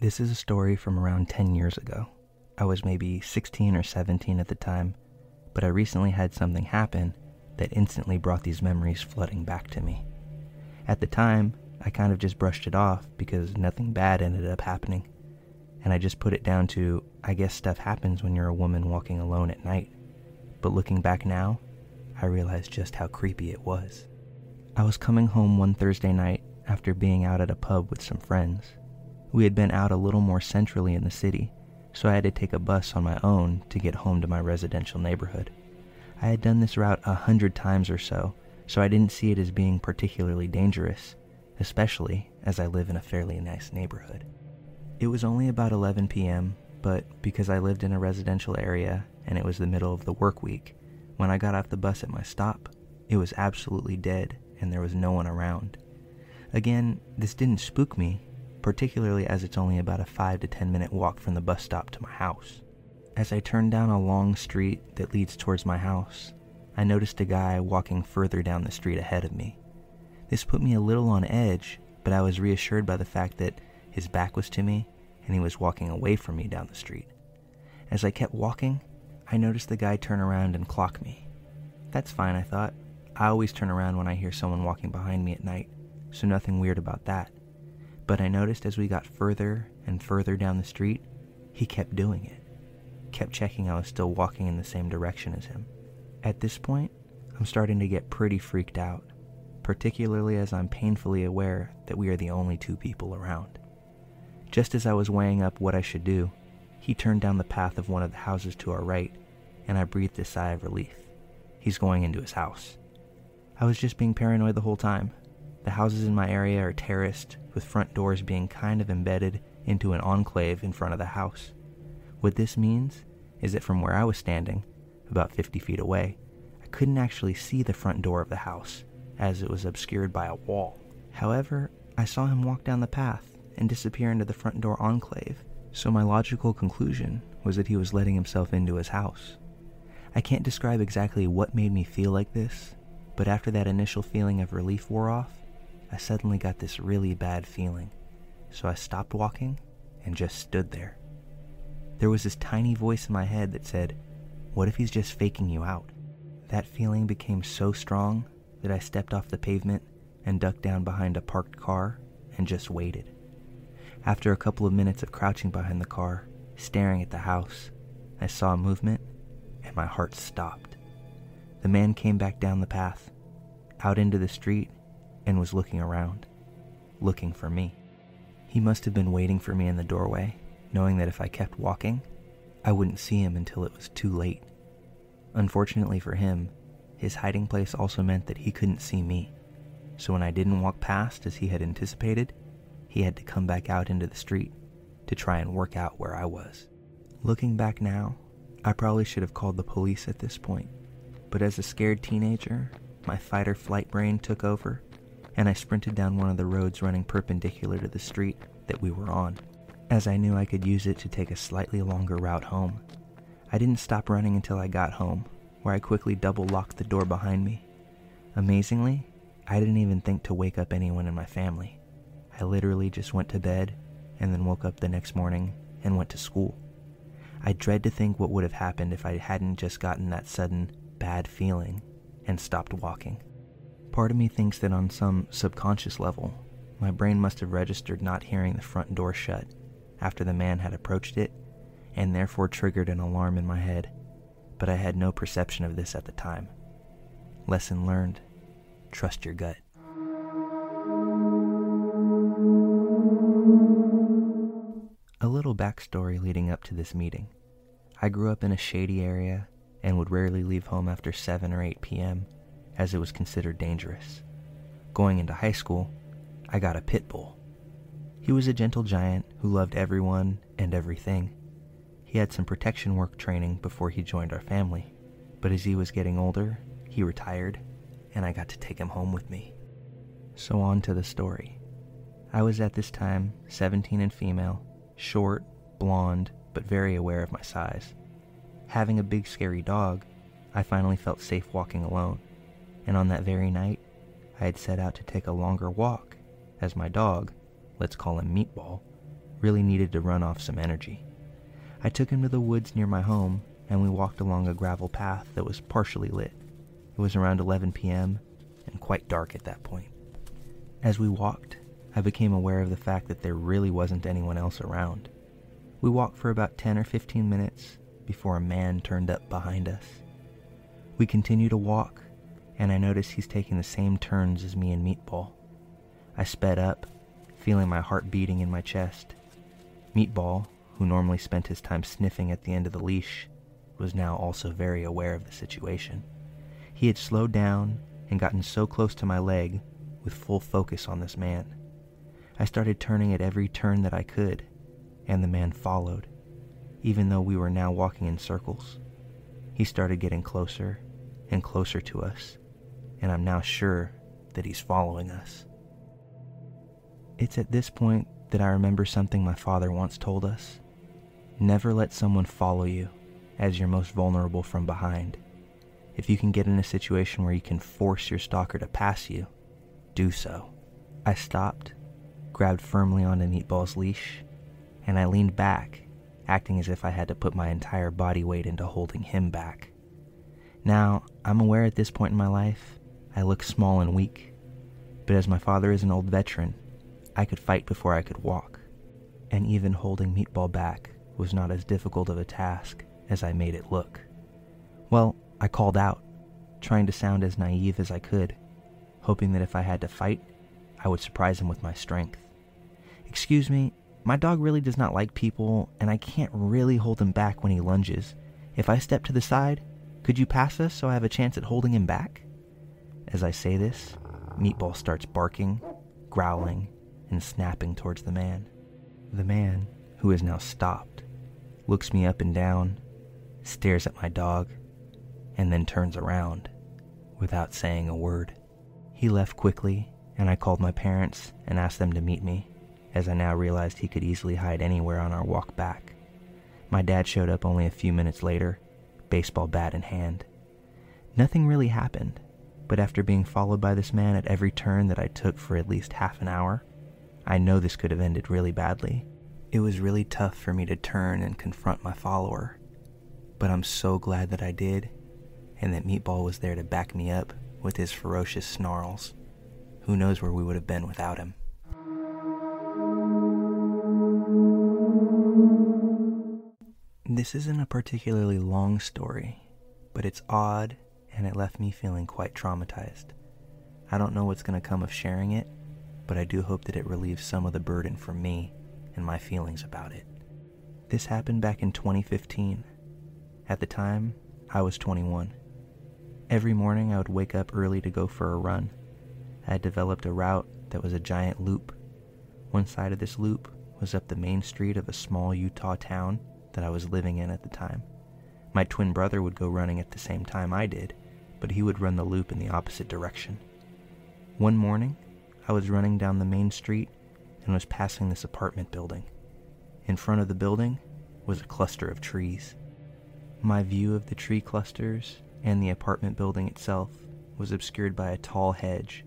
This is a story from around 10 years ago. I was maybe 16 or 17 at the time, but I recently had something happen that instantly brought these memories flooding back to me. At the time, I kind of just brushed it off because nothing bad ended up happening, and I just put it down to I guess stuff happens when you're a woman walking alone at night. But looking back now, I realized just how creepy it was. I was coming home one Thursday night after being out at a pub with some friends. We had been out a little more centrally in the city, so I had to take a bus on my own to get home to my residential neighborhood. I had done this route a hundred times or so, so I didn't see it as being particularly dangerous, especially as I live in a fairly nice neighborhood. It was only about 11 p.m., but because I lived in a residential area and it was the middle of the work week, when I got off the bus at my stop, it was absolutely dead and there was no one around. Again, this didn't spook me, particularly as it's only about a 5 to 10 minute walk from the bus stop to my house. As I turned down a long street that leads towards my house, I noticed a guy walking further down the street ahead of me. This put me a little on edge, but I was reassured by the fact that his back was to me and he was walking away from me down the street. As I kept walking, I noticed the guy turn around and clock me. That's fine, I thought. I always turn around when I hear someone walking behind me at night, so nothing weird about that. But I noticed as we got further and further down the street, he kept doing it kept checking I was still walking in the same direction as him. At this point, I'm starting to get pretty freaked out, particularly as I'm painfully aware that we are the only two people around. Just as I was weighing up what I should do, he turned down the path of one of the houses to our right, and I breathed a sigh of relief. He's going into his house. I was just being paranoid the whole time. The houses in my area are terraced, with front doors being kind of embedded into an enclave in front of the house. What this means is that from where I was standing, about 50 feet away, I couldn't actually see the front door of the house, as it was obscured by a wall. However, I saw him walk down the path and disappear into the front door enclave, so my logical conclusion was that he was letting himself into his house. I can't describe exactly what made me feel like this, but after that initial feeling of relief wore off, I suddenly got this really bad feeling. So I stopped walking and just stood there. There was this tiny voice in my head that said, What if he's just faking you out? That feeling became so strong that I stepped off the pavement and ducked down behind a parked car and just waited. After a couple of minutes of crouching behind the car, staring at the house, I saw movement and my heart stopped. The man came back down the path, out into the street, and was looking around, looking for me. He must have been waiting for me in the doorway knowing that if I kept walking, I wouldn't see him until it was too late. Unfortunately for him, his hiding place also meant that he couldn't see me, so when I didn't walk past as he had anticipated, he had to come back out into the street to try and work out where I was. Looking back now, I probably should have called the police at this point, but as a scared teenager, my fight or flight brain took over, and I sprinted down one of the roads running perpendicular to the street that we were on as I knew I could use it to take a slightly longer route home. I didn't stop running until I got home, where I quickly double locked the door behind me. Amazingly, I didn't even think to wake up anyone in my family. I literally just went to bed and then woke up the next morning and went to school. I dread to think what would have happened if I hadn't just gotten that sudden bad feeling and stopped walking. Part of me thinks that on some subconscious level, my brain must have registered not hearing the front door shut after the man had approached it, and therefore triggered an alarm in my head, but I had no perception of this at the time. Lesson learned trust your gut. A little backstory leading up to this meeting. I grew up in a shady area and would rarely leave home after 7 or 8 p.m., as it was considered dangerous. Going into high school, I got a pit bull. He was a gentle giant who loved everyone and everything. He had some protection work training before he joined our family, but as he was getting older, he retired, and I got to take him home with me. So, on to the story. I was at this time 17 and female, short, blonde, but very aware of my size. Having a big, scary dog, I finally felt safe walking alone, and on that very night, I had set out to take a longer walk, as my dog, let's call him Meatball, really needed to run off some energy. I took him to the woods near my home and we walked along a gravel path that was partially lit. It was around 11 p.m. and quite dark at that point. As we walked, I became aware of the fact that there really wasn't anyone else around. We walked for about 10 or 15 minutes before a man turned up behind us. We continued to walk, and I notice he's taking the same turns as me and Meatball. I sped up, feeling my heart beating in my chest. Meatball, who normally spent his time sniffing at the end of the leash, was now also very aware of the situation. He had slowed down and gotten so close to my leg with full focus on this man. I started turning at every turn that I could, and the man followed, even though we were now walking in circles. He started getting closer and closer to us, and I'm now sure that he's following us. It's at this point that I remember something my father once told us. Never let someone follow you as you're most vulnerable from behind. If you can get in a situation where you can force your stalker to pass you, do so. I stopped, grabbed firmly onto Meatball's leash, and I leaned back, acting as if I had to put my entire body weight into holding him back. Now, I'm aware at this point in my life, I look small and weak, but as my father is an old veteran, I could fight before I could walk, and even holding Meatball back was not as difficult of a task as I made it look. Well, I called out, trying to sound as naive as I could, hoping that if I had to fight, I would surprise him with my strength. Excuse me, my dog really does not like people, and I can't really hold him back when he lunges. If I step to the side, could you pass us so I have a chance at holding him back? As I say this, Meatball starts barking, growling, and snapping towards the man. The man, who is now stopped, looks me up and down, stares at my dog, and then turns around without saying a word. He left quickly, and I called my parents and asked them to meet me, as I now realized he could easily hide anywhere on our walk back. My dad showed up only a few minutes later, baseball bat in hand. Nothing really happened, but after being followed by this man at every turn that I took for at least half an hour, I know this could have ended really badly. It was really tough for me to turn and confront my follower, but I'm so glad that I did, and that Meatball was there to back me up with his ferocious snarls. Who knows where we would have been without him? This isn't a particularly long story, but it's odd and it left me feeling quite traumatized. I don't know what's going to come of sharing it, but I do hope that it relieves some of the burden from me and my feelings about it. This happened back in 2015. At the time, I was 21. Every morning, I would wake up early to go for a run. I had developed a route that was a giant loop. One side of this loop was up the main street of a small Utah town that I was living in at the time. My twin brother would go running at the same time I did, but he would run the loop in the opposite direction. One morning, I was running down the main street and was passing this apartment building. In front of the building was a cluster of trees. My view of the tree clusters and the apartment building itself was obscured by a tall hedge,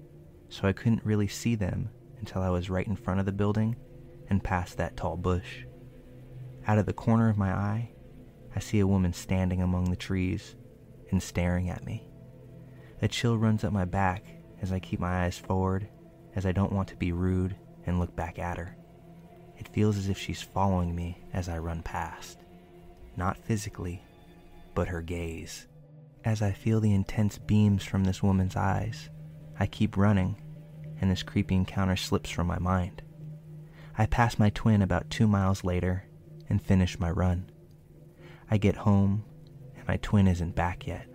so I couldn't really see them until I was right in front of the building and past that tall bush. Out of the corner of my eye, I see a woman standing among the trees and staring at me. A chill runs up my back as I keep my eyes forward as I don't want to be rude and look back at her. It feels as if she's following me as I run past. Not physically, but her gaze. As I feel the intense beams from this woman's eyes, I keep running, and this creepy encounter slips from my mind. I pass my twin about two miles later and finish my run. I get home, and my twin isn't back yet,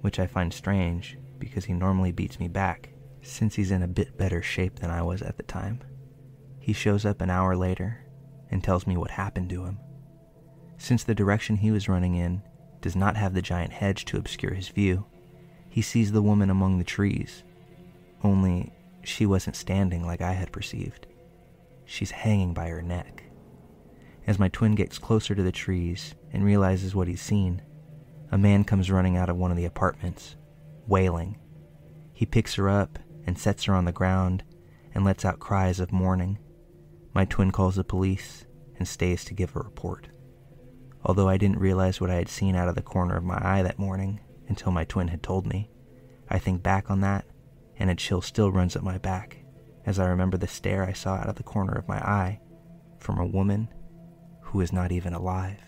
which I find strange because he normally beats me back since he's in a bit better shape than I was at the time. He shows up an hour later and tells me what happened to him. Since the direction he was running in does not have the giant hedge to obscure his view, he sees the woman among the trees. Only she wasn't standing like I had perceived. She's hanging by her neck. As my twin gets closer to the trees and realizes what he's seen, a man comes running out of one of the apartments, wailing. He picks her up and sets her on the ground and lets out cries of mourning. My twin calls the police, and stays to give a report. Although I didn't realize what I had seen out of the corner of my eye that morning until my twin had told me, I think back on that and a chill still runs up my back as I remember the stare I saw out of the corner of my eye from a woman who is not even alive.